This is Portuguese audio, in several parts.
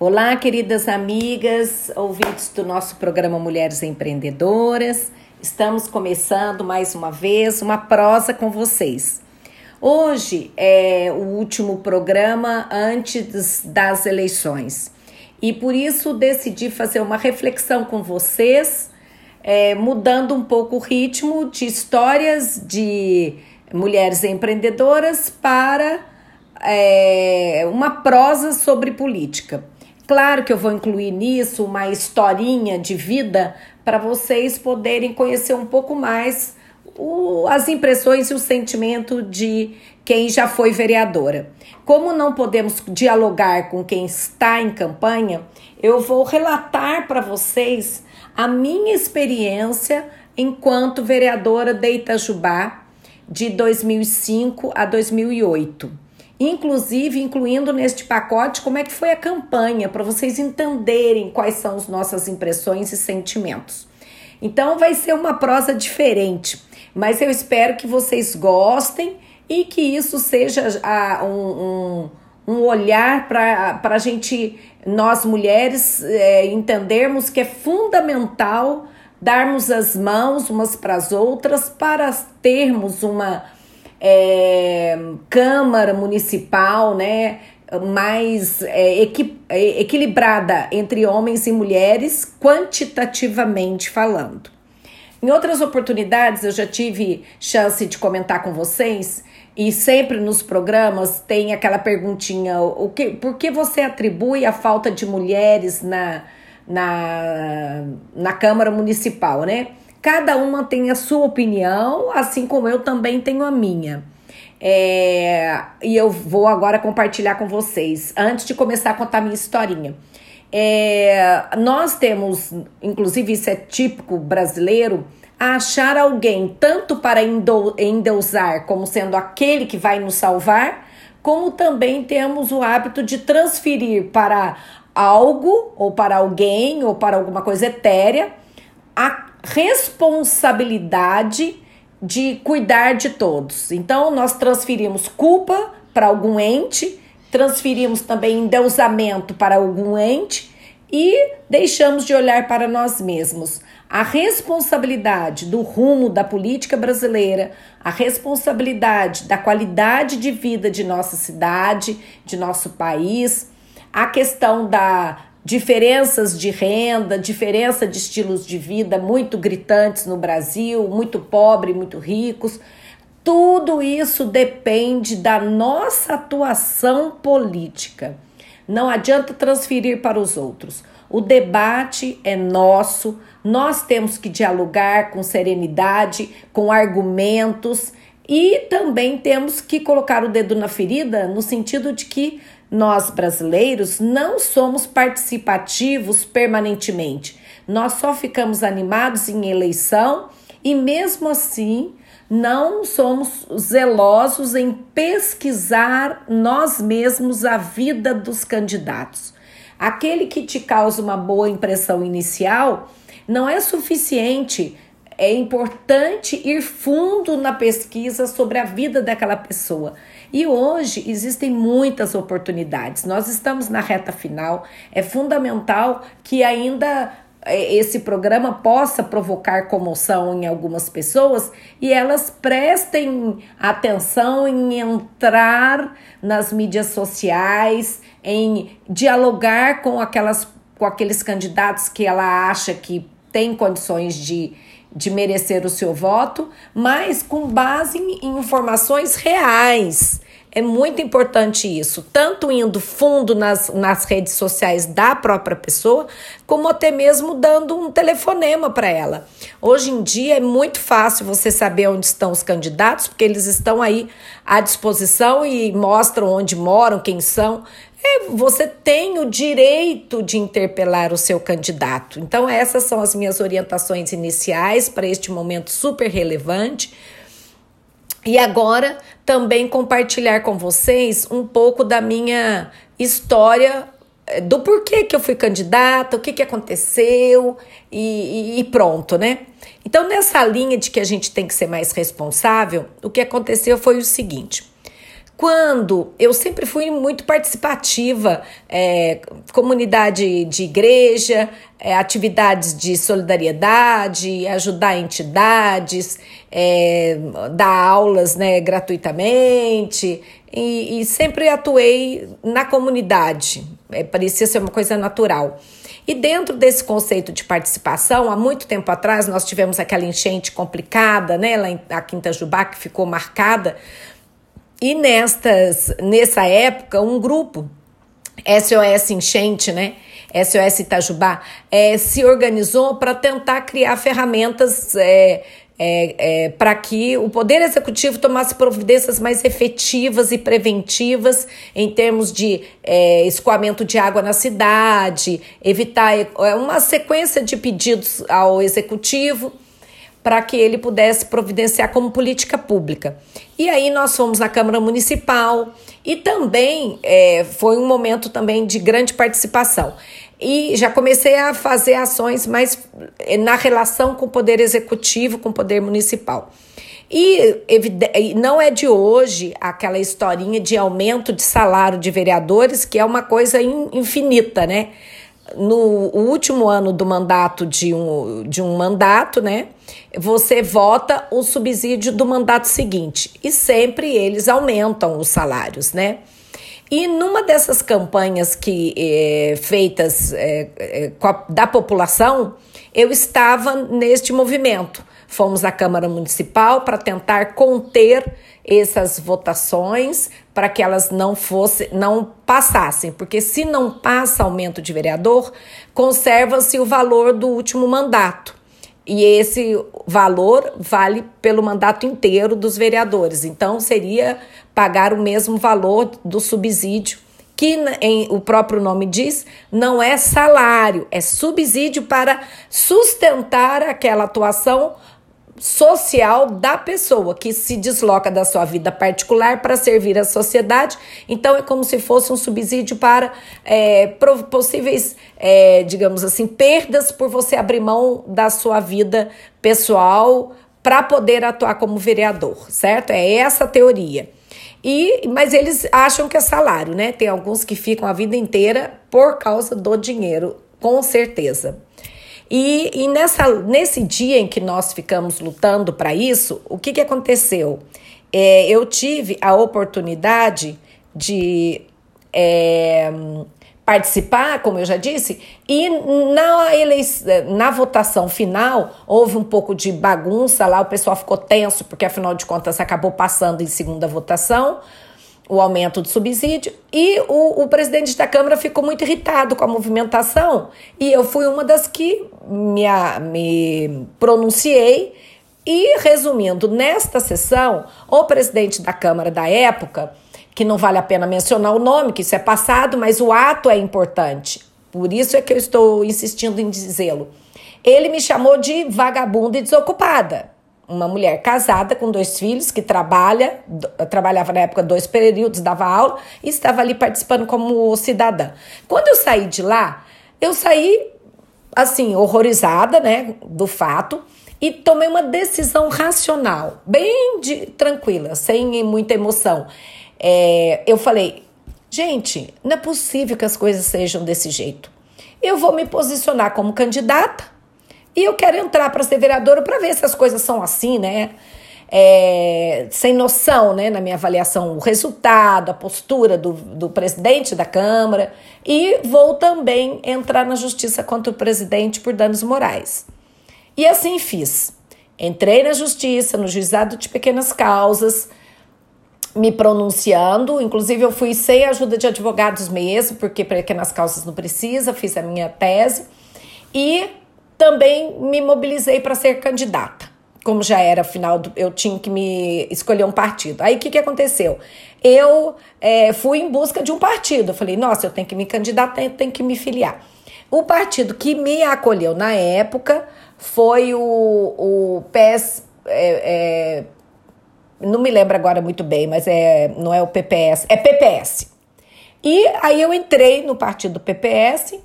Olá, queridas amigas, ouvintes do nosso programa Mulheres Empreendedoras. Estamos começando mais uma vez uma prosa com vocês. Hoje é o último programa antes das eleições e por isso decidi fazer uma reflexão com vocês, é, mudando um pouco o ritmo de histórias de mulheres empreendedoras para é, uma prosa sobre política. Claro que eu vou incluir nisso uma historinha de vida para vocês poderem conhecer um pouco mais o, as impressões e o sentimento de quem já foi vereadora. Como não podemos dialogar com quem está em campanha, eu vou relatar para vocês a minha experiência enquanto vereadora de Itajubá de 2005 a 2008 inclusive incluindo neste pacote como é que foi a campanha, para vocês entenderem quais são as nossas impressões e sentimentos. Então vai ser uma prosa diferente, mas eu espero que vocês gostem e que isso seja ah, um, um, um olhar para a gente, nós mulheres, é, entendermos que é fundamental darmos as mãos umas para as outras para termos uma é, Câmara Municipal, né? mais é, equi é, equilibrada entre homens e mulheres, quantitativamente falando. Em outras oportunidades, eu já tive chance de comentar com vocês, e sempre nos programas tem aquela perguntinha: o que, por que você atribui a falta de mulheres na, na, na Câmara Municipal, né? Cada uma tem a sua opinião, assim como eu também tenho a minha. É, e eu vou agora compartilhar com vocês, antes de começar a contar minha historinha. É, nós temos, inclusive isso é típico brasileiro, achar alguém tanto para endeusar como sendo aquele que vai nos salvar, como também temos o hábito de transferir para algo, ou para alguém, ou para alguma coisa etérea, a responsabilidade de cuidar de todos. Então, nós transferimos culpa para algum ente, transferimos também endeusamento para algum ente e deixamos de olhar para nós mesmos. A responsabilidade do rumo da política brasileira, a responsabilidade da qualidade de vida de nossa cidade, de nosso país, a questão da diferenças de renda, diferença de estilos de vida muito gritantes no Brasil, muito pobre, muito ricos. Tudo isso depende da nossa atuação política. Não adianta transferir para os outros. O debate é nosso, nós temos que dialogar com serenidade, com argumentos e também temos que colocar o dedo na ferida no sentido de que nós brasileiros não somos participativos permanentemente. Nós só ficamos animados em eleição e, mesmo assim, não somos zelosos em pesquisar nós mesmos a vida dos candidatos. Aquele que te causa uma boa impressão inicial não é suficiente é importante ir fundo na pesquisa sobre a vida daquela pessoa. E hoje existem muitas oportunidades. Nós estamos na reta final. É fundamental que ainda é, esse programa possa provocar comoção em algumas pessoas e elas prestem atenção em entrar nas mídias sociais, em dialogar com aquelas com aqueles candidatos que ela acha que tem condições de de merecer o seu voto, mas com base em informações reais. É muito importante isso, tanto indo fundo nas, nas redes sociais da própria pessoa, como até mesmo dando um telefonema para ela. Hoje em dia é muito fácil você saber onde estão os candidatos, porque eles estão aí à disposição e mostram onde moram, quem são. É, você tem o direito de interpelar o seu candidato. Então, essas são as minhas orientações iniciais para este momento super relevante. E agora também compartilhar com vocês um pouco da minha história eh, do porquê que eu fui candidata, o que, que aconteceu e, e, pronto, né? Então, nessa linha de que a gente tem que ser mais responsável, o que aconteceu foi o seguinte: quando? Eu sempre fui muito participativa, é, comunidade de igreja, é, atividades de solidariedade, ajudar entidades, é, dar aulas né, gratuitamente, e, e sempre atuei na comunidade, é, parecia ser uma coisa natural. E dentro desse conceito de participação, há muito tempo atrás nós tivemos aquela enchente complicada, né, lá em, a Quinta Jubá, que ficou marcada e nestas, nessa época, um grupo, SOS Enchente, né? SOS Itajubá, é, se organizou para tentar criar ferramentas é, é, é, para que o Poder Executivo tomasse providências mais efetivas e preventivas em termos de é, escoamento de água na cidade, evitar é, uma sequência de pedidos ao Executivo para que ele pudesse providenciar como política pública. E aí nós fomos à Câmara Municipal e também é, foi um momento também de grande participação. E já comecei a fazer ações mais é, na relação com o Poder Executivo, com o Poder Municipal. E não é de hoje aquela historinha de aumento de salário de vereadores, que é uma coisa infinita, né? no último ano do mandato de um, de um mandato, né? Você vota o subsídio do mandato seguinte e sempre eles aumentam os salários, né? E numa dessas campanhas que é, feitas é, é, da população, eu estava neste movimento. Fomos à Câmara Municipal para tentar conter essas votações para que elas não fossem, não passassem, porque se não passa aumento de vereador, conserva-se o valor do último mandato. E esse valor vale pelo mandato inteiro dos vereadores. Então seria pagar o mesmo valor do subsídio que em, o próprio nome diz, não é salário, é subsídio para sustentar aquela atuação social da pessoa que se desloca da sua vida particular para servir a sociedade. Então é como se fosse um subsídio para é, possíveis, é, digamos assim, perdas por você abrir mão da sua vida pessoal para poder atuar como vereador, certo? É essa a teoria. E, mas eles acham que é salário, né? Tem alguns que ficam a vida inteira por causa do dinheiro, com certeza. E, e nessa, nesse dia em que nós ficamos lutando para isso, o que, que aconteceu? É, eu tive a oportunidade de é, participar, como eu já disse, e na, eleição, na votação final houve um pouco de bagunça lá, o pessoal ficou tenso, porque afinal de contas acabou passando em segunda votação o aumento do subsídio e o, o, presidente da Câmara ficou muito irritado com a movimentação e eu fui uma das que me, me pronunciei e resumindo, nesta sessão, o presidente da Câmara da época, que não vale a pena mencionar o nome, que isso é passado, mas o ato é importante. Por isso é que eu estou insistindo em dizê-lo. Ele me chamou de vagabunda e desocupada uma mulher casada com dois filhos que trabalha, trabalhava na época dois períodos, dava aula e estava ali participando como cidadã. Quando eu saí de lá, eu saí assim, horrorizada, né, do fato e tomei uma decisão racional, bem de, tranquila, sem muita emoção. É, eu falei, gente, não é possível que as coisas sejam desse jeito. Eu vou me posicionar como candidata e eu quero entrar para ser vereadora para ver se as coisas são assim, né? É, sem noção, né, na minha avaliação, o resultado, a postura do, do presidente da Câmara. E vou também entrar na justiça contra o presidente por danos morais. E assim fiz. Entrei na justiça, no juizado de pequenas causas, me pronunciando. Inclusive, eu fui sem ajuda de advogados mesmo, porque pequenas causas não precisa, fiz a minha tese. E também me mobilizei para ser candidata. Como já era final, do, eu tinha que me escolher um partido. Aí o que, que aconteceu? Eu é, fui em busca de um partido. Eu falei, nossa, eu tenho que me candidatar, eu tenho que me filiar. O partido que me acolheu na época foi o, o PS. É, é, não me lembro agora muito bem, mas é, não é o PPS, é PPS. E aí eu entrei no partido PPS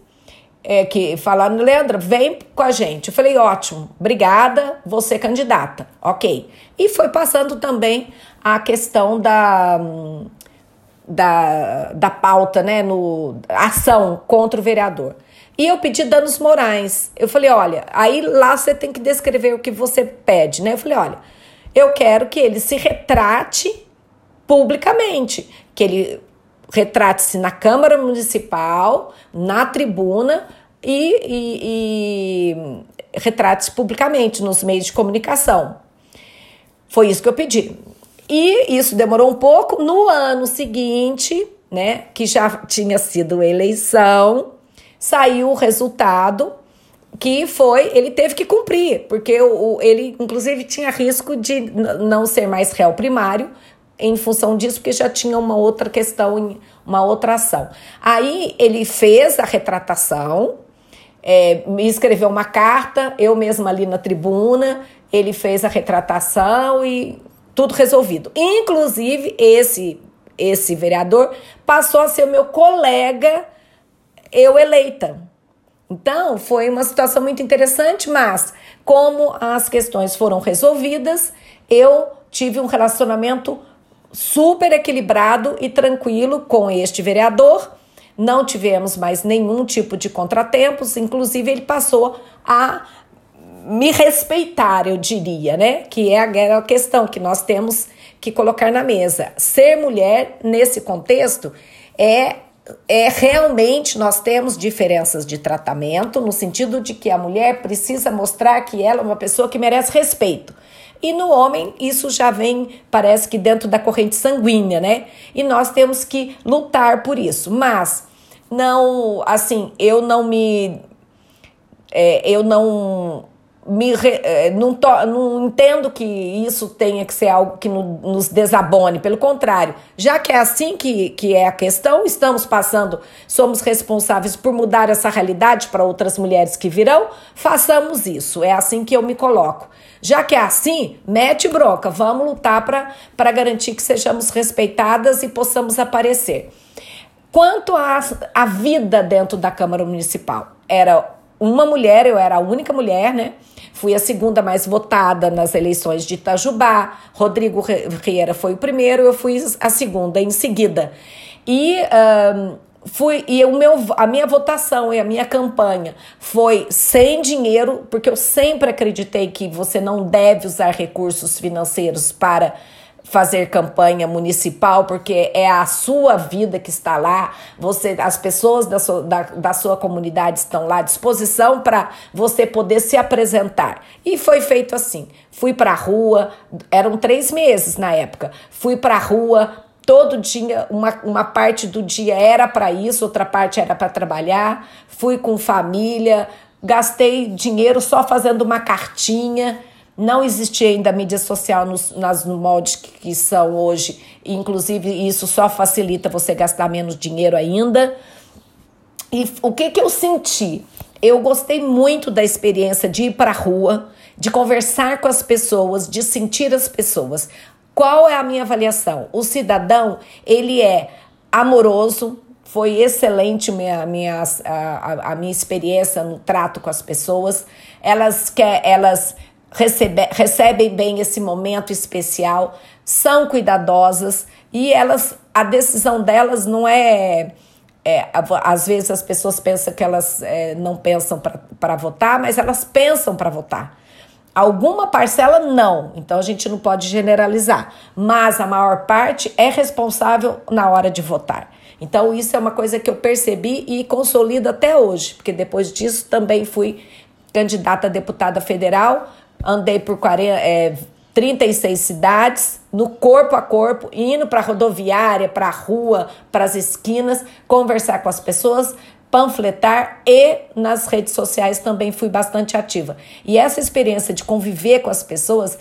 é, que falaram, Leandra, vem com a gente. Eu falei, ótimo, obrigada, você candidata. Ok. E foi passando também a questão da, da, da pauta, né, no ação contra o vereador. E eu pedi danos morais. Eu falei, olha, aí lá você tem que descrever o que você pede, né? Eu falei, olha, eu quero que ele se retrate publicamente, que ele retrate-se na Câmara Municipal, na tribuna e, e, e retrate-se publicamente nos meios de comunicação. Foi isso que eu pedi. E isso demorou um pouco. No ano seguinte, né, que já tinha sido eleição, saiu o resultado que foi, ele teve que cumprir, porque o, ele, inclusive, tinha risco de não ser mais réu primário em função disso, porque já tinha uma outra questão, uma outra ação. Aí ele fez a retratação, é, me escreveu uma carta, eu mesma ali na tribuna, ele fez a retratação e tudo resolvido. Inclusive, esse, esse vereador passou a ser meu colega, eu eleita. Então, foi uma situação muito interessante, mas como as questões foram resolvidas, eu tive um relacionamento super equilibrado e tranquilo com este vereador. Não tivemos mais nenhum tipo de contratempos, inclusive ele passou a me respeitar, eu diria, né? Que é a questão que nós temos que colocar na mesa. Ser mulher nesse contexto é é realmente nós temos diferenças de tratamento no sentido de que a mulher precisa mostrar que ela é uma pessoa que merece respeito. E no homem, isso já vem, parece que dentro da corrente sanguínea, né? E nós temos que lutar por isso. Mas, não, assim, eu não me. É, eu não me eh, não, to, não entendo que isso tenha que ser algo que no, nos desabone, pelo contrário, já que é assim que, que é a questão, estamos passando, somos responsáveis por mudar essa realidade para outras mulheres que virão, façamos isso, é assim que eu me coloco. Já que é assim, mete bronca, vamos lutar para garantir que sejamos respeitadas e possamos aparecer. Quanto à vida dentro da Câmara Municipal, era uma mulher, eu era a única mulher, né? Fui a segunda mais votada nas eleições de Itajubá. Rodrigo Rieira foi o primeiro, eu fui a segunda em seguida. E fui e o meu a minha votação e a minha campanha foi sem dinheiro, porque eu sempre acreditei que você não deve usar recursos financeiros para fazer campanha municipal, porque é a sua vida que está lá, você, as pessoas da sua, da, da sua comunidade estão lá à disposição para você poder se apresentar. E foi feito assim. Fui para a rua, eram três meses na época, fui para a rua, todo dia, uma, uma parte do dia era para isso, outra parte era para trabalhar, fui com família, gastei dinheiro só fazendo uma cartinha não existia ainda mídia social nos, nas moldes que, que são hoje, inclusive isso só facilita você gastar menos dinheiro ainda. E o que, que eu senti? Eu gostei muito da experiência de ir para a rua, de conversar com as pessoas, de sentir as pessoas. Qual é a minha avaliação? O cidadão, ele é amoroso, foi excelente minha, minha, a, a minha experiência no trato com as pessoas. Elas, quer, elas recebe, recebem bem esse momento especial, são cuidadosas e elas, a decisão delas não é. é às vezes as pessoas pensam que elas é, não pensam para votar, mas elas pensam para votar. Alguma parcela não, então a gente não pode generalizar, mas a maior parte é responsável na hora de votar. Então, isso é uma coisa que eu percebi e consolido até hoje, porque depois disso também fui candidata a deputada federal, andei por 40, é, 36 cidades, no corpo a corpo, indo para a rodoviária, para a rua, para as esquinas, conversar com as pessoas, panfletar e nas redes sociais também fui bastante ativa. E essa experiência de conviver com as pessoas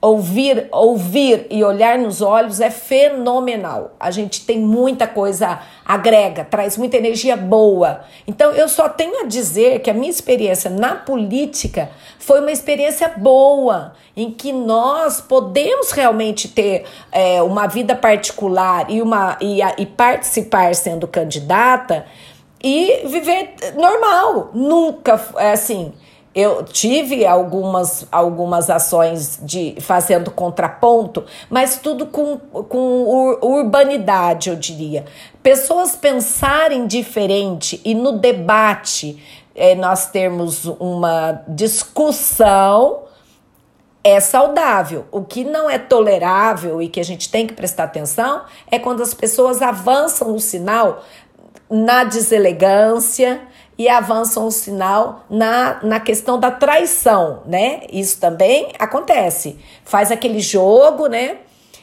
ouvir, ouvir e olhar nos olhos é fenomenal. A gente tem muita coisa agrega, traz muita energia boa. Então eu só tenho a dizer que a minha experiência na política foi uma experiência boa, em que nós podemos realmente ter é, uma vida particular e uma e, e participar sendo candidata e viver normal. Nunca é assim eu tive algumas, algumas ações de fazendo contraponto, mas tudo com, com urbanidade, eu diria. Pessoas pensarem diferente e no debate é, nós termos uma discussão é saudável. O que não é tolerável e que a gente tem que prestar atenção é quando as pessoas avançam o sinal na deselegância e avançam o sinal na, na questão da traição, né? Isso também acontece. Faz aquele jogo, né?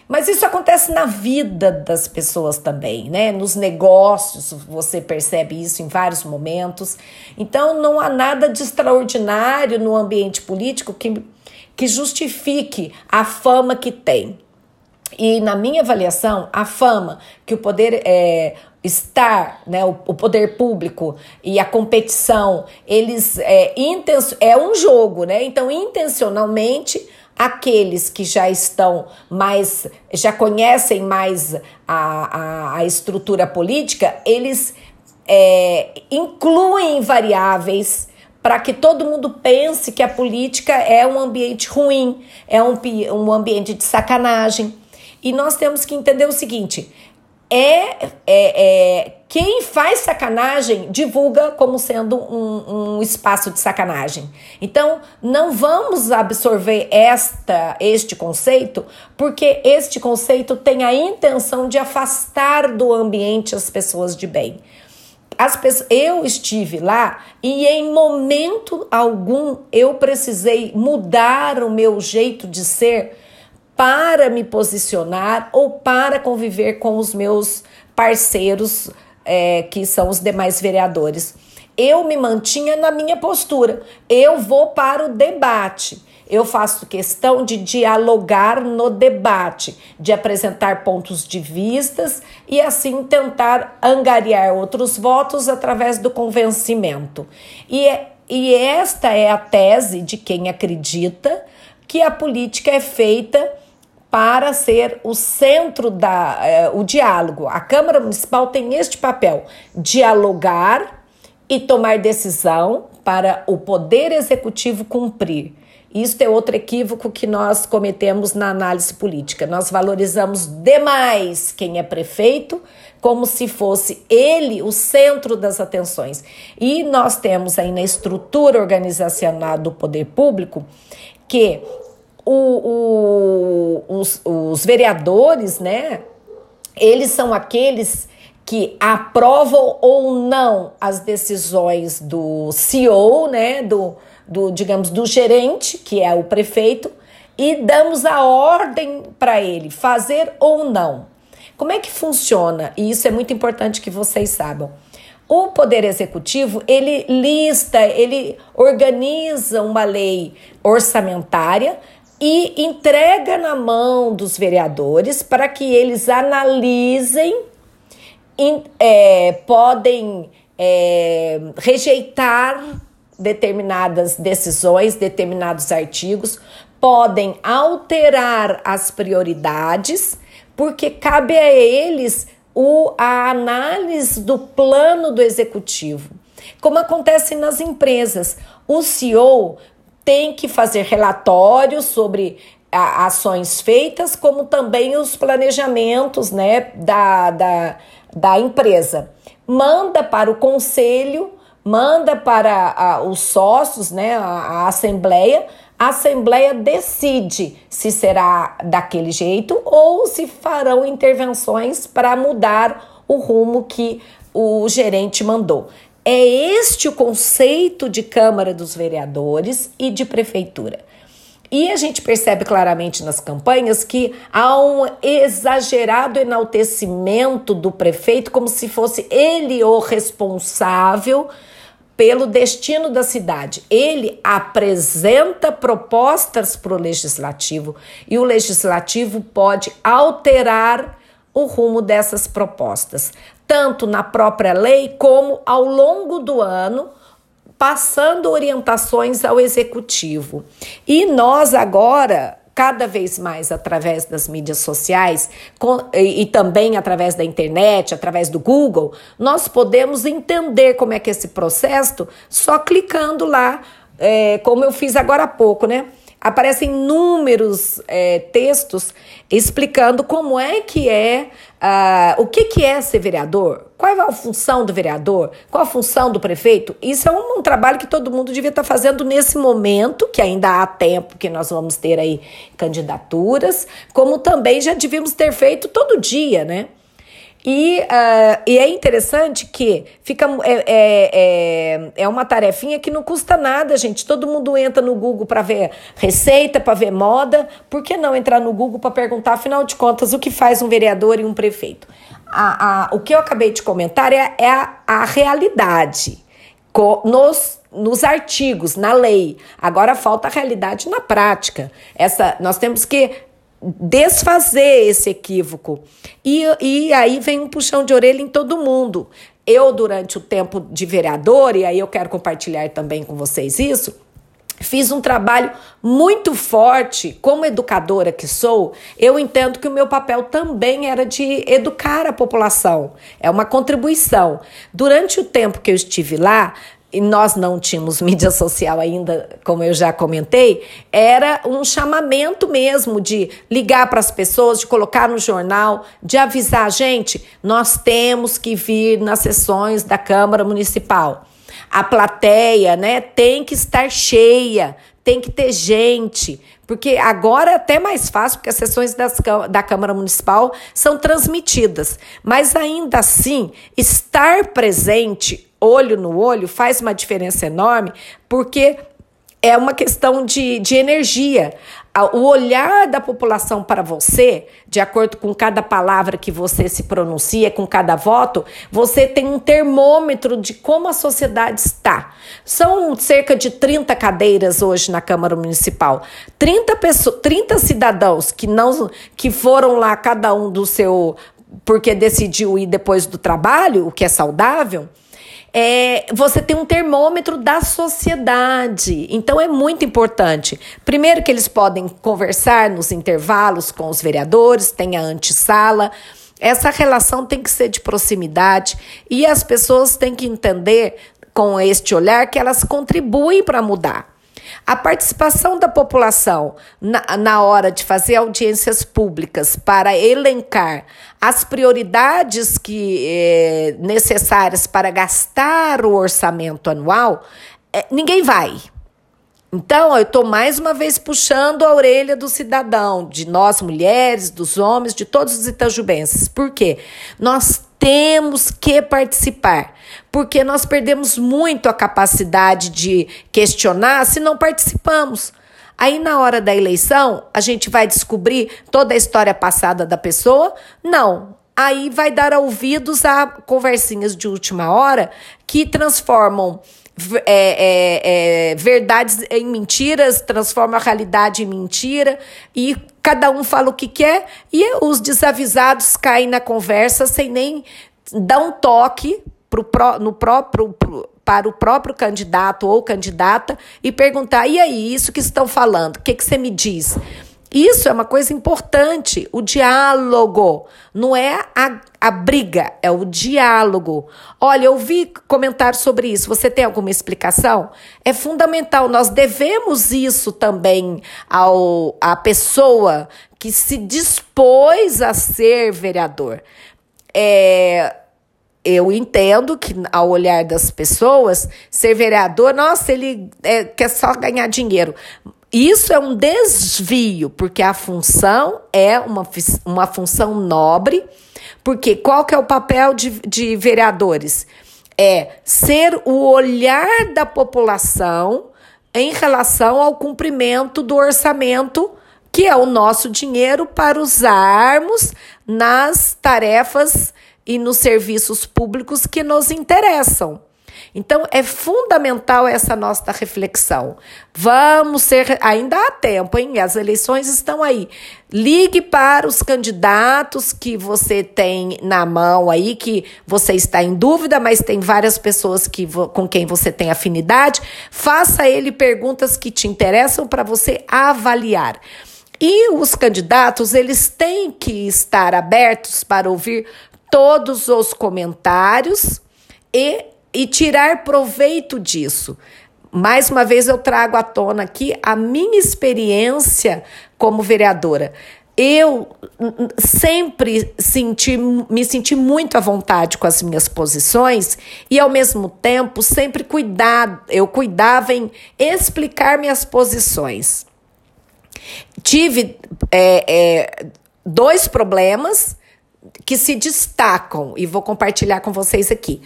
Mas isso acontece na vida das pessoas também, né? Nos negócios, você percebe isso em vários momentos. Então, não há nada de extraordinário no ambiente político que, que justifique a fama que tem. E na minha avaliação, a fama que o poder é, estar, né, o, o, poder público e a competição, eles é, é um jogo, né? Então, intencionalmente Aqueles que já estão mais, já conhecem mais a, a, a estrutura política, eles é, incluem variáveis para que todo mundo pense que a política é um ambiente ruim, é um, um ambiente de sacanagem. E nós temos que entender o seguinte: é, é, é, quem faz sacanagem divulga como sendo um, um, espaço de sacanagem. Então, não vamos absorver esta este conceito, porque este conceito tem a intenção de afastar do ambiente as pessoas de bem. As pessoas, eu estive lá e em momento algum eu precisei mudar o meu jeito de ser para me posicionar ou para conviver com os meus parceiros, é, que são os demais vereadores. Eu me mantinha na minha postura. Eu vou para o debate. Eu faço questão de dialogar no debate, de apresentar pontos de vistas e assim tentar angariar outros votos através do convencimento. E, é, e esta é a tese de quem acredita que a política é feita para ser o centro da eh, o diálogo. A Câmara Municipal tem este papel: dialogar e tomar decisão para o poder executivo cumprir. Isso é outro equívoco que nós cometemos na análise política. Nós valorizamos demais quem é prefeito, como se fosse ele o centro das atenções. E nós temos aí na estrutura organizacional do poder público que o, o, os, os vereadores, né? Eles são aqueles que aprovam ou não as decisões do CEO, né, do, do digamos do gerente, que é o prefeito, e damos a ordem para ele fazer ou não. Como é que funciona? E isso é muito importante que vocês saibam. O poder executivo, ele lista, ele organiza uma lei orçamentária e entrega na mão dos vereadores para que eles analisem, in, é, podem é, rejeitar determinadas decisões, determinados artigos, podem alterar as prioridades, porque cabe a eles o, a análise do plano do executivo. Como acontece nas empresas, o CEO tem que fazer relatórios sobre ações feitas, como também os planejamentos né, da, da, da empresa. Manda para o conselho, manda para a, os sócios, né, a, a assembleia, a Assembleia decide se será daquele jeito ou se farão intervenções para mudar o rumo que o gerente mandou. É este o conceito de Câmara dos Vereadores e de Prefeitura. E a gente percebe claramente nas campanhas que há um exagerado enaltecimento do prefeito, como se fosse ele o responsável pelo destino da cidade. Ele apresenta propostas para o legislativo e o legislativo pode alterar o rumo dessas propostas tanto na própria lei como ao longo do ano, passando orientações ao executivo. E nós agora, cada vez mais através das mídias sociais com, e, e, também através da internet, através do Google, nós podemos entender como é que é esse processo só clicando lá é, como eu fiz agora há pouco, né? Aparecem inúmeros é, textos explicando como é que é, uh, o que, que é ser vereador, qual é a função do vereador, qual a função do prefeito. Isso é um, um trabalho que todo mundo devia estar fazendo nesse momento, que ainda há tempo que nós vamos ter aí candidaturas, como também já devíamos ter feito todo dia, né? E, uh, e é interessante que fica é, é, é, é uma tarefinha que não custa nada, gente. Todo mundo entra no Google para ver receita, para ver moda. Por que não entrar no Google para perguntar, afinal de contas, o que faz um vereador e um prefeito? A, a, o que eu acabei de comentar é, é a, a realidade. Nos, nos artigos, na lei. Agora falta a realidade na prática. Essa, nós temos que desfazer esse equívoco. E, e aí vem um puxão de orelha em todo mundo. Eu, durante o tempo de vereador, e aí eu quero compartilhar também com vocês isso, fiz um trabalho muito forte, como educadora que sou, eu entendo que o meu papel também era de educar a população. É uma contribuição. Durante o tempo que eu estive lá, e nós não tínhamos mídia social ainda, como eu já comentei, era um chamamento mesmo de ligar para as pessoas, de colocar no jornal, de avisar, gente, nós temos que vir nas sessões da Câmara Municipal. A plateia, né, tem que estar cheia, tem que ter gente, porque agora é até mais fácil, porque as sessões das, da Câmara Municipal são transmitidas. Mas ainda assim, estar presente olho no olho faz uma diferença enorme, porque é uma questão de, de energia. O olhar da população para você, de acordo com cada palavra que você se pronuncia, com cada voto, você tem um termômetro de como a sociedade está. São cerca de 30 cadeiras hoje na Câmara Municipal. 30, pessoas, 30 cidadãos que não que foram lá, cada um do seu. porque decidiu ir depois do trabalho, o que é saudável é, você tem um termômetro da sociedade. Então é muito importante. Primeiro que eles podem conversar nos intervalos com os vereadores, tem a antessala. Essa relação tem que ser de proximidade e as pessoas têm que entender com este olhar que elas contribuem para mudar. A participação da população na, na hora de fazer audiências públicas para elencar as prioridades que é, necessárias para gastar o orçamento anual, é, ninguém vai. Então, eu estou mais uma vez puxando a orelha do cidadão, de nós mulheres, dos homens, de todos os itajubenses. Por quê? Nós temos que participar, porque nós perdemos muito a capacidade de questionar se não participamos. Aí, na hora da eleição, a gente vai descobrir toda a história passada da pessoa? Não. Aí vai dar ouvidos a conversinhas de última hora que transformam é, é, é, verdades em mentiras, transforma a realidade em mentira e cada um fala o que quer e os desavisados caem na conversa sem nem dar um toque pro, no próprio, pro, para o próprio candidato ou candidata e perguntar: e aí, isso que estão falando, o que, que você me diz? Isso é uma coisa importante, o diálogo. Não é a, a briga, é o diálogo. Olha, eu vi comentários sobre isso. Você tem alguma explicação? É fundamental. Nós devemos isso também ao, à pessoa que se dispôs a ser vereador. É, eu entendo que, ao olhar das pessoas, ser vereador, nossa, ele é, quer só ganhar dinheiro. Isso é um desvio, porque a função é uma, uma função nobre, porque qual que é o papel de, de vereadores? É ser o olhar da população em relação ao cumprimento do orçamento, que é o nosso dinheiro para usarmos nas tarefas e nos serviços públicos que nos interessam. Então é fundamental essa nossa reflexão. Vamos ser, ainda há tempo, hein? As eleições estão aí. Ligue para os candidatos que você tem na mão aí, que você está em dúvida, mas tem várias pessoas que, com quem você tem afinidade. Faça ele perguntas que te interessam para você avaliar. E os candidatos, eles têm que estar abertos para ouvir todos os comentários e e tirar proveito disso. mais uma vez eu trago à tona aqui a minha experiência como vereadora. Eu sempre senti, me senti muito à vontade com as minhas posições e, ao mesmo tempo, sempre cuidar, eu cuidava em explicar minhas posições. Tive é, é, dois problemas que se destacam e vou compartilhar com vocês aqui.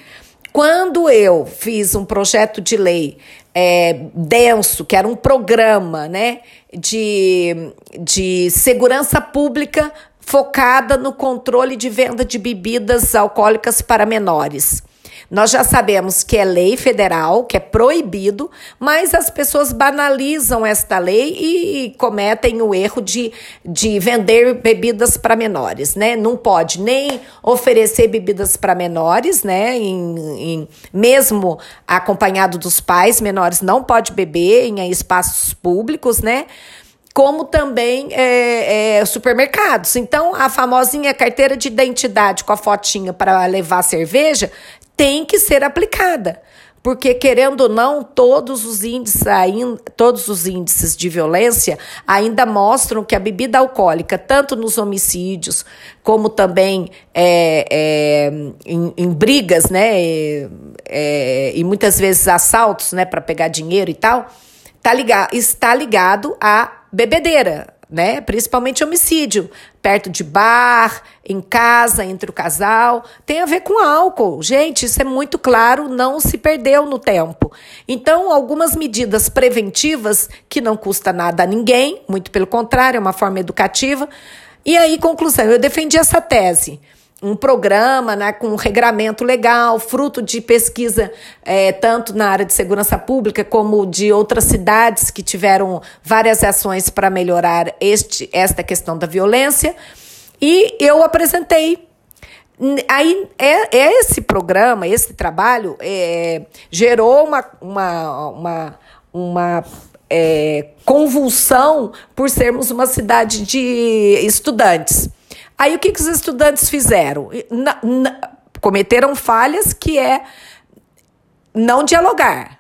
Quando eu fiz um projeto de lei é, denso, que era um programa né, de, de segurança pública focada no controle de venda de bebidas alcoólicas para menores. Nós já sabemos que é lei federal, que é proibido, mas as pessoas banalizam esta lei e cometem o erro de, de vender bebidas para menores, né? Não pode nem oferecer bebidas para menores, né? Em, em, mesmo acompanhado dos pais, menores não pode beber em espaços públicos, né? como também é, é, supermercados. Então, a famosinha carteira de identidade com a fotinha para levar cerveja tem que ser aplicada. Porque, querendo ou não, todos os índices, todos os índices de violência ainda mostram que a bebida alcoólica, tanto nos homicídios, como também é, é, em, em, brigas, né? É, e muitas vezes assaltos, né, para pegar dinheiro e tal, tá ligado, está ligado à bebedeira, né? Principalmente homicídio, perto de bar, em casa, entre o casal, tem a ver com álcool. Gente, isso é muito claro, não se perdeu no tempo. Então, algumas medidas preventivas que não custa nada a ninguém, muito pelo contrário, é uma forma educativa. E aí, conclusão, eu defendi essa tese um programa né, com um regramento legal, fruto de pesquisa é, tanto na área de segurança pública como de outras cidades que tiveram várias ações para melhorar este, esta questão da violência. E eu apresentei. Aí, é, é esse programa, esse trabalho, é, gerou uma, uma, uma, uma é, convulsão por sermos uma cidade de estudantes. Aí o que, que os estudantes fizeram? Na, na, cometeram falhas que é não dialogar.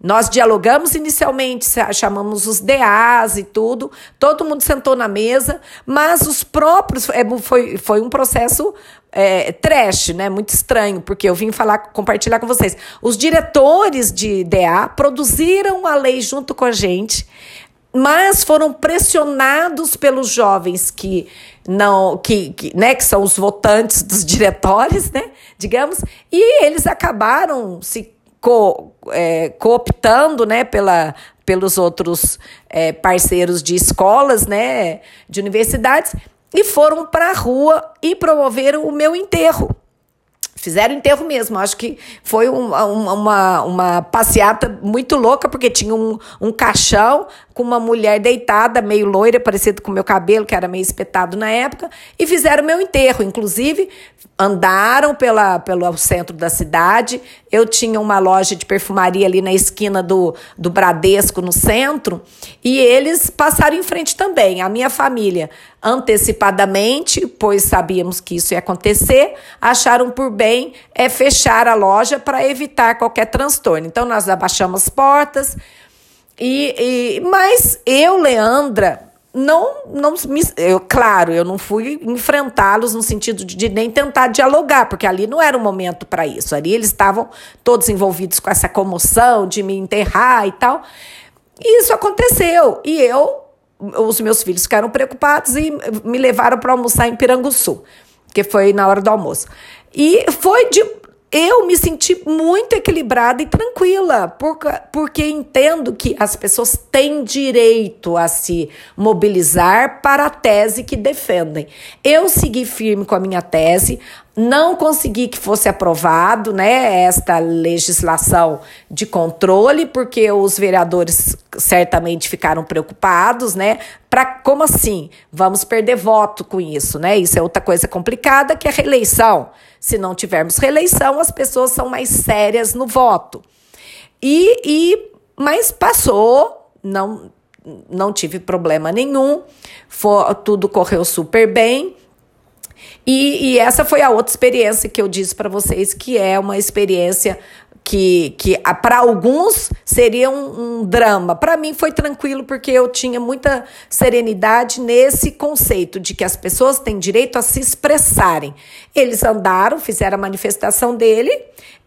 Nós dialogamos inicialmente, chamamos os DAs e tudo, todo mundo sentou na mesa, mas os próprios. É, foi, foi um processo é, trash, né? Muito estranho, porque eu vim falar, compartilhar com vocês. Os diretores de DA produziram a lei junto com a gente, mas foram pressionados pelos jovens que não que, que, né, que são os votantes dos diretórios, né, digamos, e eles acabaram se co, é, cooptando, né, pela, pelos outros é, parceiros de escolas, né, de universidades, e foram para a rua e promoveram o meu enterro. Fizeram enterro mesmo. Acho que foi uma, uma, uma passeata muito louca, porque tinha um, um caixão com uma mulher deitada, meio loira, parecido com o meu cabelo, que era meio espetado na época, e fizeram meu enterro. Inclusive, andaram pela, pelo centro da cidade. Eu tinha uma loja de perfumaria ali na esquina do, do Bradesco, no centro, e eles passaram em frente também. A minha família, antecipadamente, pois sabíamos que isso ia acontecer, acharam por bem é, fechar a loja para evitar qualquer transtorno. Então, nós abaixamos as portas. E, e, mas eu, Leandra, não, não me, eu, claro, eu não fui enfrentá-los no sentido de, de, nem tentar dialogar, porque ali não era o momento para isso. Ali eles estavam todos envolvidos com essa comoção de me enterrar e tal. E isso aconteceu. E eu, os meus filhos ficaram preocupados e me levaram para almoçar em Piranguçu, que foi na hora do almoço. E foi de eu me senti muito equilibrada e tranquila, porque, porque entendo que as pessoas têm direito a se mobilizar para a tese que defendem. Eu segui firme com a minha tese, não consegui que fosse aprovado, né, esta legislação de controle, porque os vereadores certamente ficaram preocupados, né? Para como assim? Vamos perder voto com isso, né? Isso é outra coisa complicada que é a reeleição. Se não tivermos reeleição, as pessoas são mais sérias no voto. E, e mas passou, não não tive problema nenhum, for, tudo correu super bem. E, e essa foi a outra experiência que eu disse para vocês, que é uma experiência que, que para alguns seria um, um drama. Para mim foi tranquilo porque eu tinha muita serenidade nesse conceito de que as pessoas têm direito a se expressarem. Eles andaram, fizeram a manifestação dele,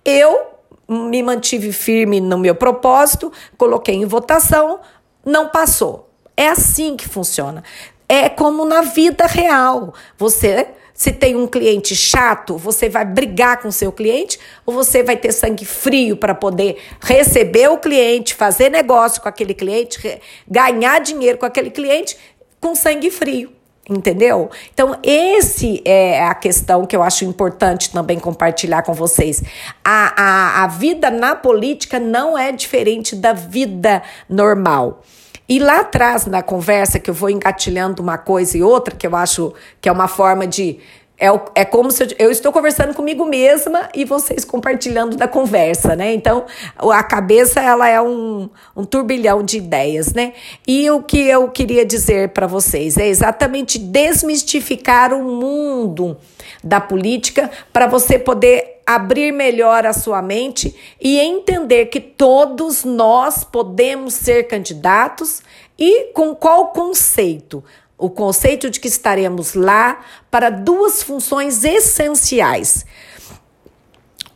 eu me mantive firme no meu propósito, coloquei em votação, não passou. É assim que funciona. É como na vida real. Você se tem um cliente chato, você vai brigar com seu cliente ou você vai ter sangue frio para poder receber o cliente, fazer negócio com aquele cliente, ganhar dinheiro com aquele cliente com sangue frio. Entendeu? Então, esse é a questão que eu acho importante também compartilhar com vocês. A, a, a vida na política não é diferente da vida normal. E lá atrás, na conversa, que eu vou engatilhando uma coisa e outra, que eu acho que é uma forma de. É, é como se eu, eu estou conversando comigo mesma e vocês compartilhando da conversa, né? Então, a cabeça, ela é um, um turbilhão de ideias, né? E o que eu queria dizer para vocês é exatamente desmistificar o mundo da política para você poder abrir melhor a sua mente e entender que todos nós podemos ser candidatos e com qual conceito? O conceito de que estaremos lá para duas funções essenciais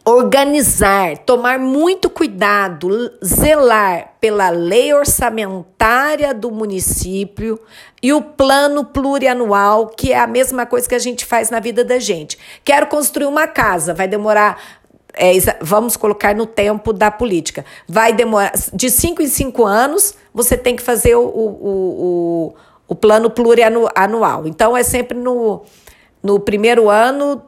organizar, tomar muito cuidado, zelar pela lei orçamentária do município e o plano plurianual, que é a mesma coisa que a gente faz na vida da gente. Quero construir uma casa, vai demorar. É, vamos colocar no tempo da política. Vai demorar de cinco em cinco anos, você tem que fazer o, o, o, o plano plurianual. Então, é sempre no, no primeiro ano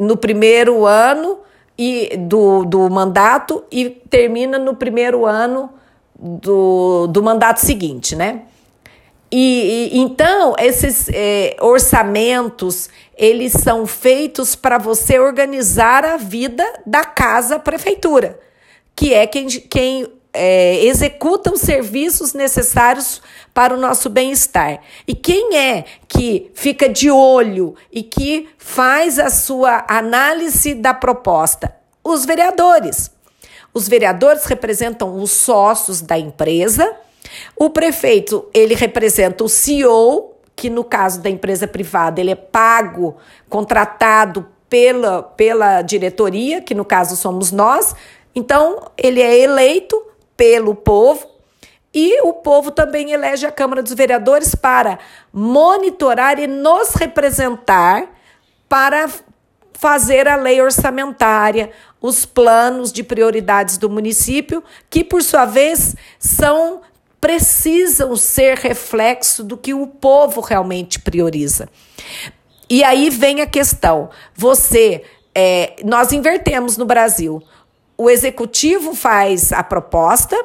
no primeiro ano e do, do mandato e termina no primeiro ano do, do mandato seguinte, né? E, e então esses é, orçamentos eles são feitos para você organizar a vida da casa prefeitura, que é quem, quem é, executa os serviços necessários para o nosso bem-estar. E quem é que fica de olho e que faz a sua análise da proposta? Os vereadores. Os vereadores representam os sócios da empresa. O prefeito, ele representa o CEO, que no caso da empresa privada, ele é pago, contratado pela, pela diretoria, que no caso somos nós. Então, ele é eleito pelo povo e o povo também elege a Câmara dos Vereadores para monitorar e nos representar para fazer a lei orçamentária, os planos de prioridades do município, que por sua vez são precisam ser reflexo do que o povo realmente prioriza. E aí vem a questão: você, é, nós invertemos no Brasil. O executivo faz a proposta,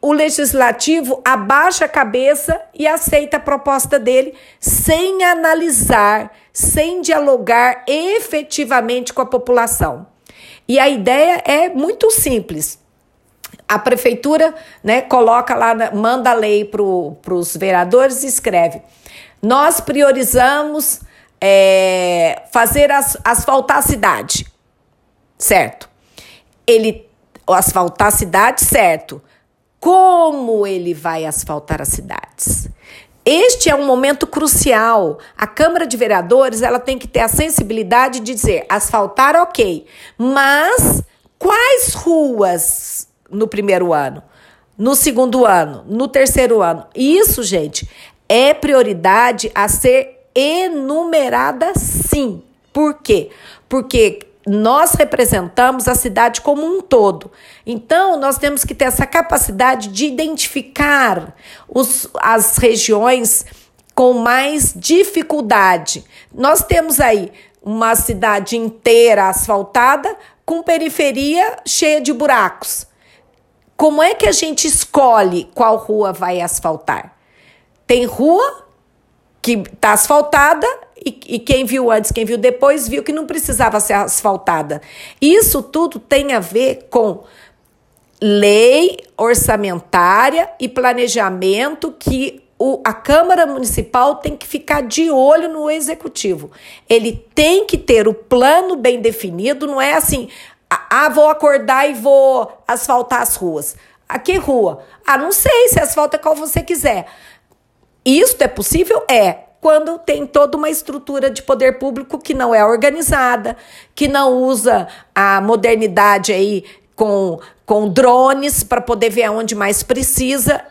o legislativo abaixa a cabeça e aceita a proposta dele sem analisar, sem dialogar efetivamente com a população. E a ideia é muito simples. A prefeitura né, coloca lá, manda a lei para os vereadores e escreve: nós priorizamos é, fazer as, asfaltar a cidade. Certo ele asfaltar a cidade, certo. Como ele vai asfaltar as cidades? Este é um momento crucial. A Câmara de Vereadores ela tem que ter a sensibilidade de dizer asfaltar, ok, mas quais ruas no primeiro ano, no segundo ano, no terceiro ano? Isso, gente, é prioridade a ser enumerada, sim. Por quê? Porque nós representamos a cidade como um todo. Então, nós temos que ter essa capacidade de identificar os, as regiões com mais dificuldade. Nós temos aí uma cidade inteira asfaltada com periferia cheia de buracos. Como é que a gente escolhe qual rua vai asfaltar? Tem rua que está asfaltada e, e, quem viu antes, quem viu depois, viu que não precisava ser asfaltada. Isso tudo tem a ver com lei orçamentária e planejamento que o, a Câmara Municipal tem que ficar de olho no executivo. Ele tem que ter o plano bem definido, não é assim, Ah, vou acordar e vou asfaltar as ruas. A que rua? Ah, não sei, se asfalta qual você quiser. Isto é possível? É. Quando tem toda uma estrutura de poder público que não é organizada, que não usa a modernidade aí com, com drones para poder ver aonde mais precisa.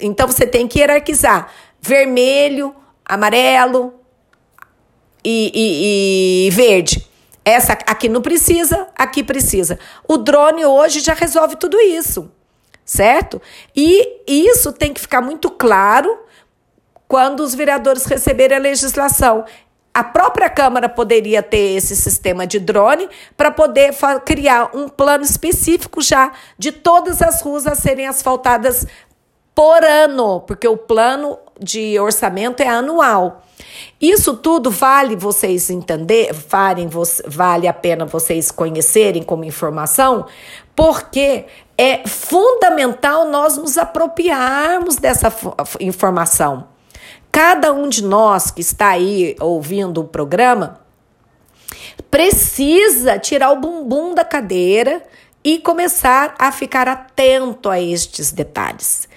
Então você tem que hierarquizar vermelho, amarelo e, e, e verde. Essa aqui não precisa, aqui precisa. O drone hoje já resolve tudo isso, certo? E isso tem que ficar muito claro quando os vereadores receberem a legislação. A própria Câmara poderia ter esse sistema de drone para poder criar um plano específico já de todas as ruas a serem asfaltadas por ano, porque o plano de orçamento é anual. Isso tudo vale vocês entender, vale, vale a pena vocês conhecerem como informação, porque é fundamental nós nos apropriarmos dessa informação. Cada um de nós que está aí ouvindo o programa precisa tirar o bumbum da cadeira e começar a ficar atento a estes detalhes.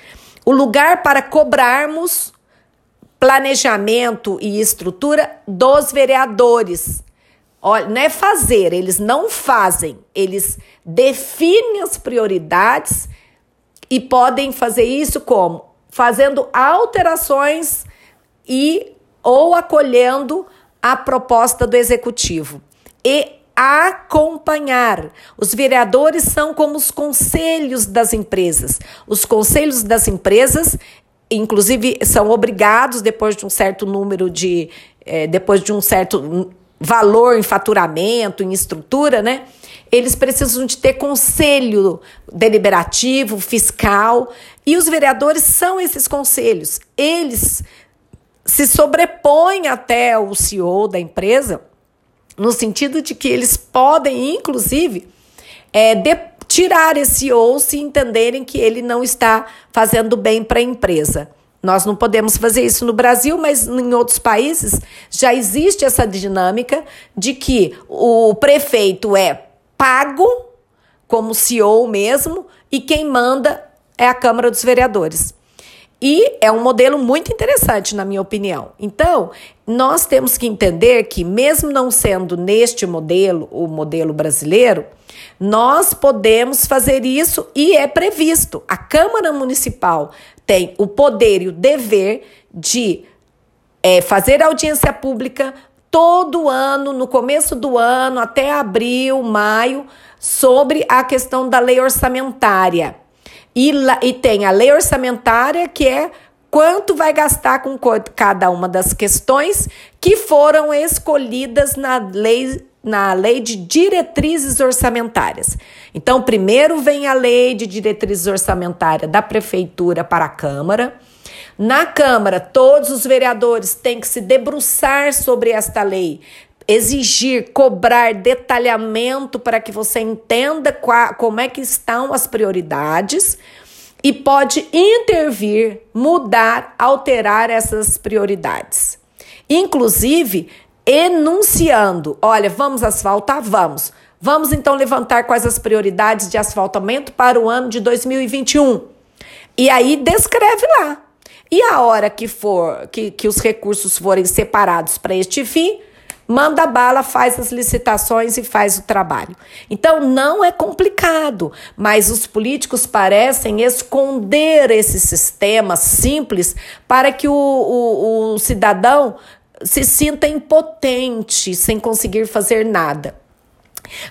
O lugar para cobrarmos planejamento e estrutura dos vereadores. Olha, não é fazer, eles não fazem, eles definem as prioridades e podem fazer isso como? Fazendo alterações e ou acolhendo a proposta do executivo. E acompanhar. Os vereadores são como os conselhos das empresas. Os conselhos das empresas, inclusive, são obrigados, depois de um certo número de. É, depois de um certo valor em faturamento, em estrutura, né? Eles precisam de ter conselho deliberativo, fiscal, e os vereadores são esses conselhos. Eles se sobrepõem até o CEO da empresa no sentido de que eles podem, inclusive, é, de, tirar esse ou se entenderem que ele não está fazendo bem para a empresa. Nós não podemos fazer isso no Brasil, mas em outros países já existe essa dinâmica de que o prefeito é pago como CEO mesmo e quem manda é a Câmara dos Vereadores. E é um modelo muito interessante, na minha opinião. Então, nós temos que entender que, mesmo não sendo neste modelo, o modelo brasileiro, nós podemos fazer isso e é previsto. A Câmara Municipal tem o poder e o dever de é, fazer audiência pública todo ano, no começo do ano, até abril, maio, sobre a questão da lei orçamentária. E, e tem a lei orçamentária, que é quanto vai gastar com cada uma das questões que foram escolhidas na lei, na lei de diretrizes orçamentárias. Então, primeiro vem a lei de diretrizes orçamentárias da prefeitura para a Câmara. Na Câmara, todos os vereadores têm que se debruçar sobre esta lei, exigir, cobrar detalhamento para que você entenda qual, como é que estão as prioridades e pode intervir, mudar, alterar essas prioridades. Inclusive, enunciando: olha, vamos asfaltar? Vamos. Vamos então levantar quais as prioridades de asfaltamento para o ano de 2021. E aí descreve lá. E a hora que for que, que os recursos forem separados para este fim, manda bala, faz as licitações e faz o trabalho. Então não é complicado, mas os políticos parecem esconder esse sistema simples para que o, o, o cidadão se sinta impotente sem conseguir fazer nada.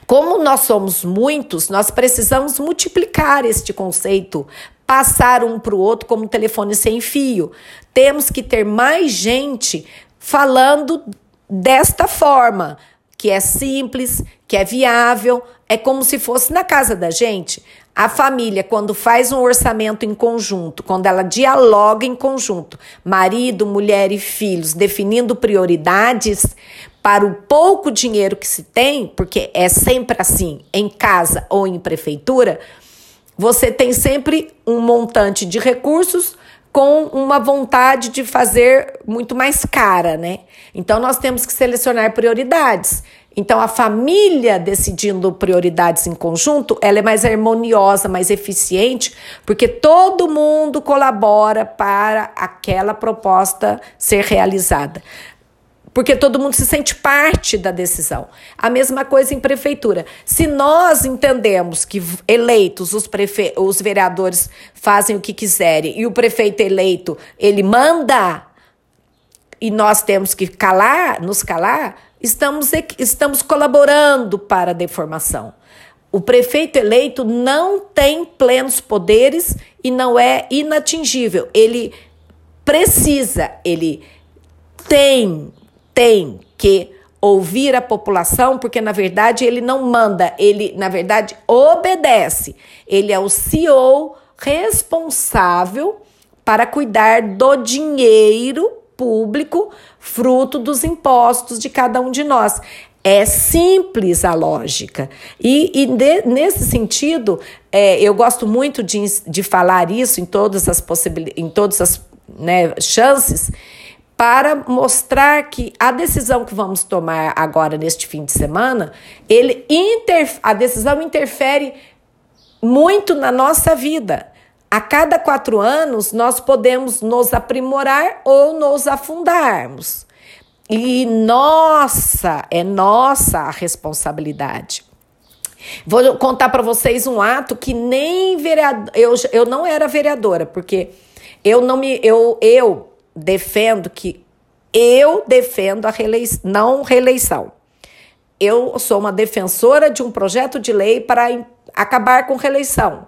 Como nós somos muitos, nós precisamos multiplicar este conceito, passar um para o outro como telefone sem fio. Temos que ter mais gente falando desta forma, que é simples, que é viável, é como se fosse na casa da gente. A família, quando faz um orçamento em conjunto, quando ela dialoga em conjunto, marido, mulher e filhos, definindo prioridades para o pouco dinheiro que se tem, porque é sempre assim, em casa ou em prefeitura, você tem sempre um montante de recursos com uma vontade de fazer muito mais cara, né? Então nós temos que selecionar prioridades. Então, a família decidindo prioridades em conjunto, ela é mais harmoniosa, mais eficiente, porque todo mundo colabora para aquela proposta ser realizada porque todo mundo se sente parte da decisão. A mesma coisa em prefeitura. Se nós entendemos que eleitos, os, prefe... os vereadores fazem o que quiserem e o prefeito eleito, ele manda e nós temos que calar, nos calar, estamos, estamos colaborando para a deformação. O prefeito eleito não tem plenos poderes e não é inatingível. Ele precisa, ele tem tem que ouvir a população, porque na verdade ele não manda, ele na verdade obedece. Ele é o CEO responsável para cuidar do dinheiro público, fruto dos impostos de cada um de nós. É simples a lógica. E, e de, nesse sentido, é, eu gosto muito de, de falar isso em todas as possibilidades, em todas as né, chances, para mostrar que a decisão que vamos tomar agora neste fim de semana, ele inter, a decisão interfere muito na nossa vida. A cada quatro anos, nós podemos nos aprimorar ou nos afundarmos. E nossa, é nossa a responsabilidade. Vou contar para vocês um ato que nem vereador, eu, eu não era vereadora, porque eu não me eu eu defendo que eu defendo a não reeleição. Eu sou uma defensora de um projeto de lei para acabar com reeleição.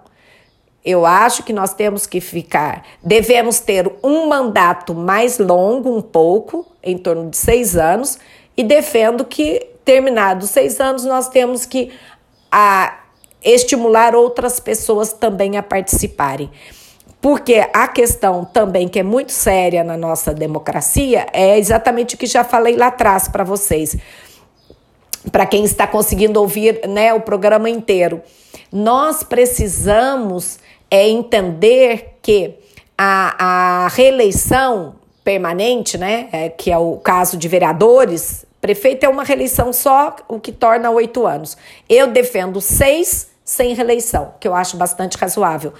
Eu acho que nós temos que ficar, devemos ter um mandato mais longo, um pouco, em torno de seis anos, e defendo que, terminados seis anos, nós temos que a, estimular outras pessoas também a participarem. Porque a questão também que é muito séria na nossa democracia é exatamente o que já falei lá atrás para vocês. Para quem está conseguindo ouvir né, o programa inteiro. Nós precisamos é entender que a, a reeleição permanente, né, é, que é o caso de vereadores, prefeito é uma reeleição só, o que torna oito anos. Eu defendo seis sem reeleição, que eu acho bastante razoável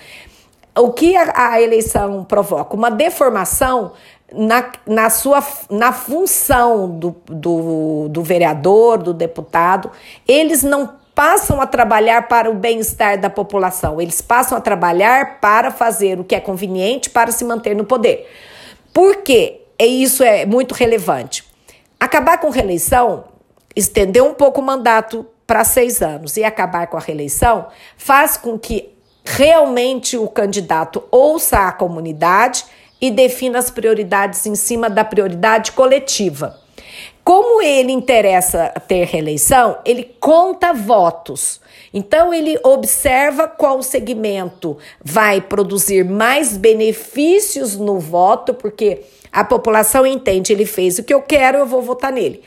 o que a, a eleição provoca? Uma deformação na, na sua na função do, do, do vereador, do deputado. Eles não passam a trabalhar para o bem-estar da população, eles passam a trabalhar para fazer o que é conveniente para se manter no poder. Por quê? E isso é muito relevante. Acabar com reeleição, estender um pouco o mandato para seis anos e acabar com a reeleição, faz com que realmente o candidato ouça a comunidade e defina as prioridades em cima da prioridade coletiva. Como ele interessa ter reeleição, ele conta votos. Então ele observa qual segmento vai produzir mais benefícios no voto, porque a população entende, ele fez o que eu quero, eu vou votar nele.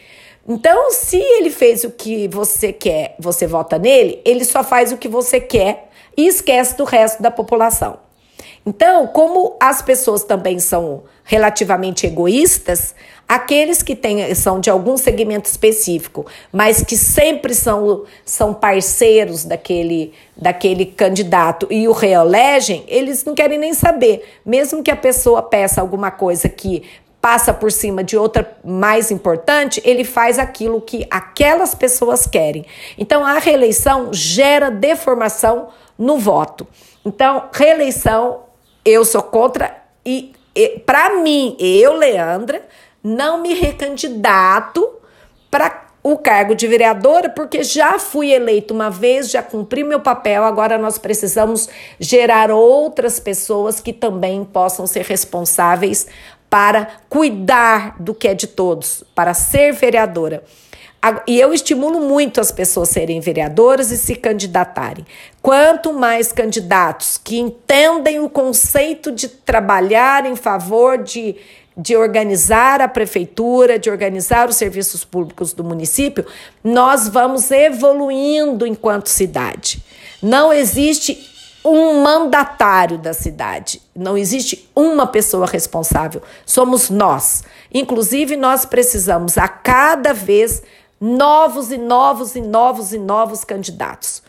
Então, se ele fez o que você quer, você vota nele, ele só faz o que você quer e esquece do resto da população. Então, como as pessoas também são relativamente egoístas, aqueles que têm, são de algum segmento específico, mas que sempre são, são parceiros daquele, daquele candidato e o reelegem, eles não querem nem saber. Mesmo que a pessoa peça alguma coisa que passa por cima de outra mais importante, ele faz aquilo que aquelas pessoas querem. Então, a reeleição gera deformação no voto. Então, reeleição, eu sou contra e, e para mim, eu, Leandra, não me recandidato para o cargo de vereadora, porque já fui eleito uma vez, já cumpri meu papel, agora nós precisamos gerar outras pessoas que também possam ser responsáveis para cuidar do que é de todos, para ser vereadora. E eu estimulo muito as pessoas serem vereadoras e se candidatarem. Quanto mais candidatos que entendem o conceito de trabalhar em favor de, de organizar a prefeitura, de organizar os serviços públicos do município, nós vamos evoluindo enquanto cidade. Não existe um mandatário da cidade. Não existe uma pessoa responsável. Somos nós. Inclusive, nós precisamos a cada vez novos e novos e novos e novos candidatos.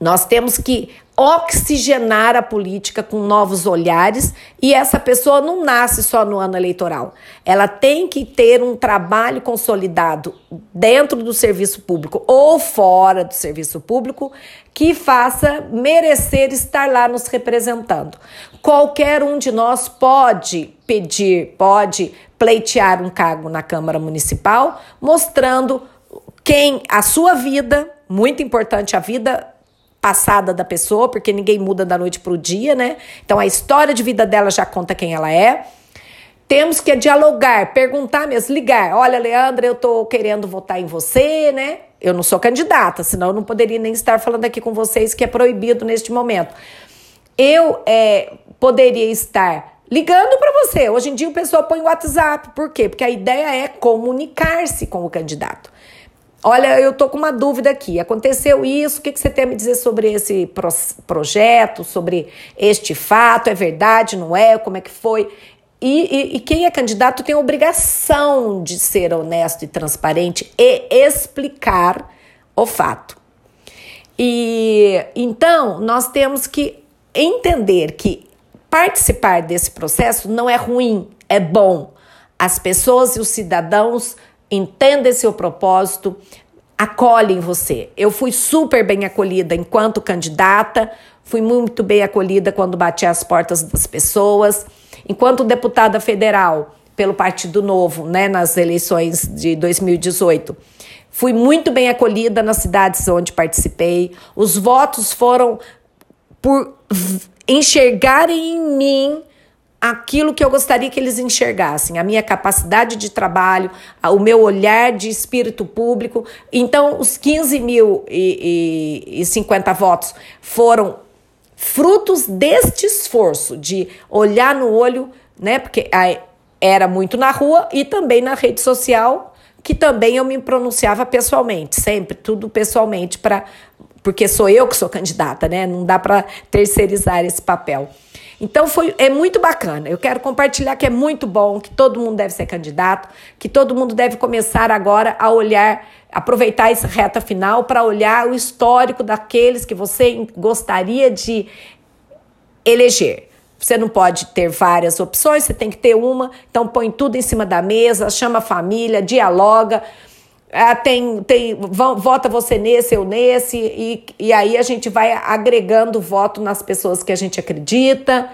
Nós temos que oxigenar a política com novos olhares e essa pessoa não nasce só no ano eleitoral. Ela tem que ter um trabalho consolidado dentro do serviço público ou fora do serviço público que faça merecer estar lá nos representando. Qualquer um de nós pode pedir, pode pleitear um cargo na Câmara Municipal, mostrando quem a sua vida, muito importante a vida passada da pessoa, porque ninguém muda da noite para o dia, né? Então a história de vida dela já conta quem ela é. Temos que dialogar, perguntar mesmo, ligar. Olha, Leandra, eu tô querendo votar em você, né? Eu não sou candidata, senão eu não poderia nem estar falando aqui com vocês que é proibido neste momento. Eu é, poderia estar ligando para você. Hoje em dia o pessoal põe o WhatsApp. Por quê? Porque a ideia é comunicar-se com o candidato. Olha, eu tô com uma dúvida aqui. Aconteceu isso? O que, que você tem a me dizer sobre esse pro projeto, sobre este fato? É verdade? Não é? Como é que foi? E, e, e, quem é candidato tem a obrigação de ser honesto e transparente e explicar o fato. E então nós temos que entender que participar desse processo não é ruim, é bom. As pessoas e os cidadãos entendem seu propósito, acolhem você. Eu fui super bem acolhida enquanto candidata, fui muito bem acolhida quando bati as portas das pessoas. Enquanto deputada federal pelo Partido Novo, né, nas eleições de 2018, fui muito bem acolhida nas cidades onde participei. Os votos foram por enxergarem em mim aquilo que eu gostaria que eles enxergassem, a minha capacidade de trabalho, o meu olhar de espírito público. Então, os 15 mil e, e, e 50 votos foram frutos deste esforço de olhar no olho, né? Porque era muito na rua e também na rede social, que também eu me pronunciava pessoalmente, sempre, tudo pessoalmente, para porque sou eu que sou candidata, né? Não dá para terceirizar esse papel. Então foi é muito bacana. Eu quero compartilhar que é muito bom, que todo mundo deve ser candidato, que todo mundo deve começar agora a olhar, aproveitar essa reta final para olhar o histórico daqueles que você gostaria de eleger. Você não pode ter várias opções, você tem que ter uma. Então põe tudo em cima da mesa, chama a família, dialoga. Ah, tem, tem, vota você nesse, eu nesse, e, e aí a gente vai agregando voto nas pessoas que a gente acredita,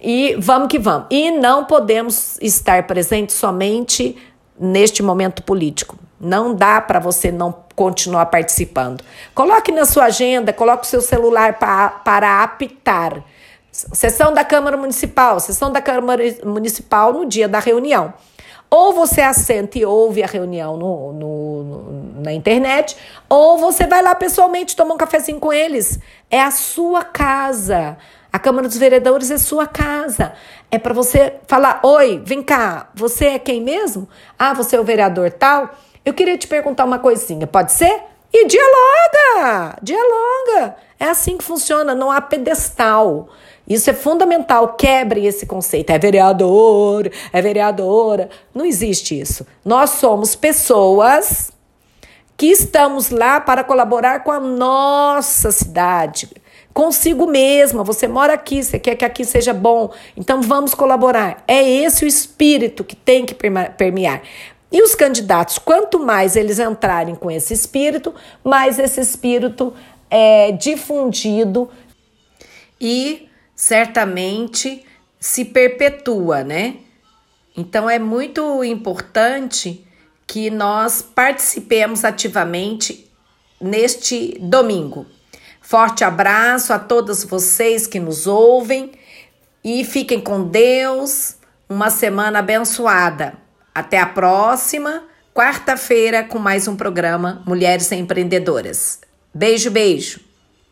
e vamos que vamos. E não podemos estar presentes somente neste momento político. Não dá para você não continuar participando. Coloque na sua agenda, coloque o seu celular para, para apitar. Sessão da Câmara Municipal, sessão da Câmara Municipal no dia da reunião. Ou você assenta e ouve a reunião no, no, no, na internet, ou você vai lá pessoalmente tomar um cafezinho com eles. É a sua casa. A Câmara dos Vereadores é sua casa. É para você falar: oi, vem cá, você é quem mesmo? Ah, você é o vereador tal? Eu queria te perguntar uma coisinha, pode ser? E dialoga! Dialoga! É assim que funciona, não há pedestal. Isso é fundamental. Quebre esse conceito. É vereador, é vereadora. Não existe isso. Nós somos pessoas que estamos lá para colaborar com a nossa cidade, consigo mesma. Você mora aqui, você quer que aqui seja bom, então vamos colaborar. É esse o espírito que tem que permear. E os candidatos, quanto mais eles entrarem com esse espírito, mais esse espírito é difundido e certamente se perpetua, né? Então é muito importante que nós participemos ativamente neste domingo. Forte abraço a todos vocês que nos ouvem e fiquem com Deus. Uma semana abençoada. Até a próxima quarta-feira com mais um programa Mulheres Empreendedoras. Beijo, beijo.